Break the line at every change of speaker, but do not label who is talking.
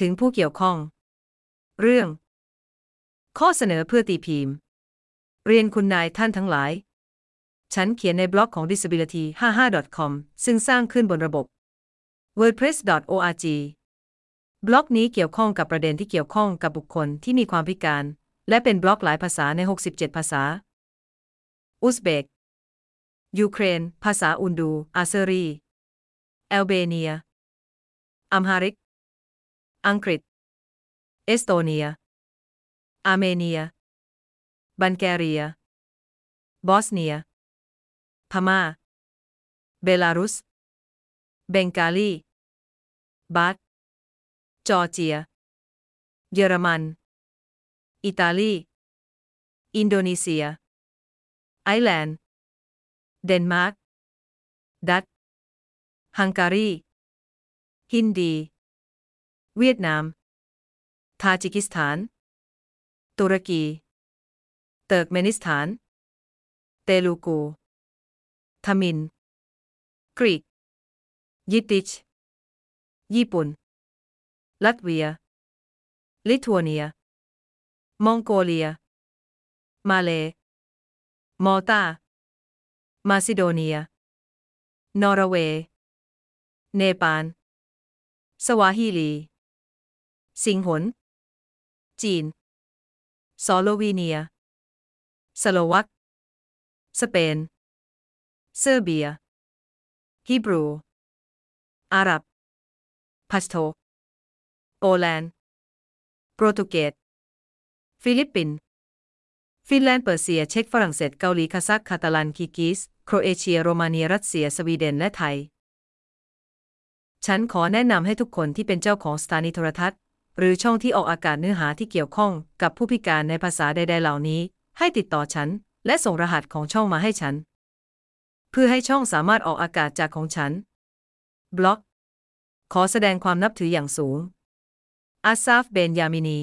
ถึงผู้เกี่ยวข้อง เรื่อง ข้อเสนอเพื่อตีพิมพ์ เรียนคุณนายท่านทั้งหลาย ฉันเขียนในบล็อกของ disability55.com ซึ่งสร้างขึ้นบนระบบ wordpress.org บล็อกนี้เกี่ยวข้องกับประเด็นที่เกี่ยวข้องกับบุคคลที่มีความพิการ และเป็นบล็อกหลายภาษาใน 67 ภาษา อุซเบก ยูเครน ภาษาอูรดู อาเซรี แอลเบเนีย อัมฮาริก อังกฤษเอสโตเนียอาร์เม เวียดนาม ทาจิกิสถาน ตุรกี เติร์กเมนิสถาน เตลูกู ทมิฬ กรีก ยิดดิช ญี่ปุ่น ลัตเวีย ลิทัวเนีย มองโกเลีย มาเลย์ มอลตา มาซิโดเนีย นอร์เวย์ เนปาลสวาฮิลี สิงหล จีน สโลวีเนีย สโลวัก สเปน เซอร์เบียฮีบรู อาหรับ พัสโตโปแลนด์ โปรตุเกส ฟิลิปปินส์ ฟินแลนด์ เปอร์เซีย เช็ก ฝรั่งเศส เกาหลี คาซัค คาตาลัน คีร์กิซ โครเอเชีย โรมาเนีย รัสเซีย สวีเดน และไทยฉันขอแนะนำให้ทุกคนที่เป็นเจ้าของสถานีโทรทัศน์ หรือช่องที่ออกอากาศเนื้อหาที่เกี่ยวข้องกับผู้พิการในภาษาใด ๆ เหล่านี้ ให้ติดต่อฉัน และส่งรหัสของช่องมาให้ฉัน เพื่อให้ช่องสามารถออกอากาศจากของฉัน บล็อก ขอแสดงความนับถืออย่างสูงอาซาฟ เบนยามินี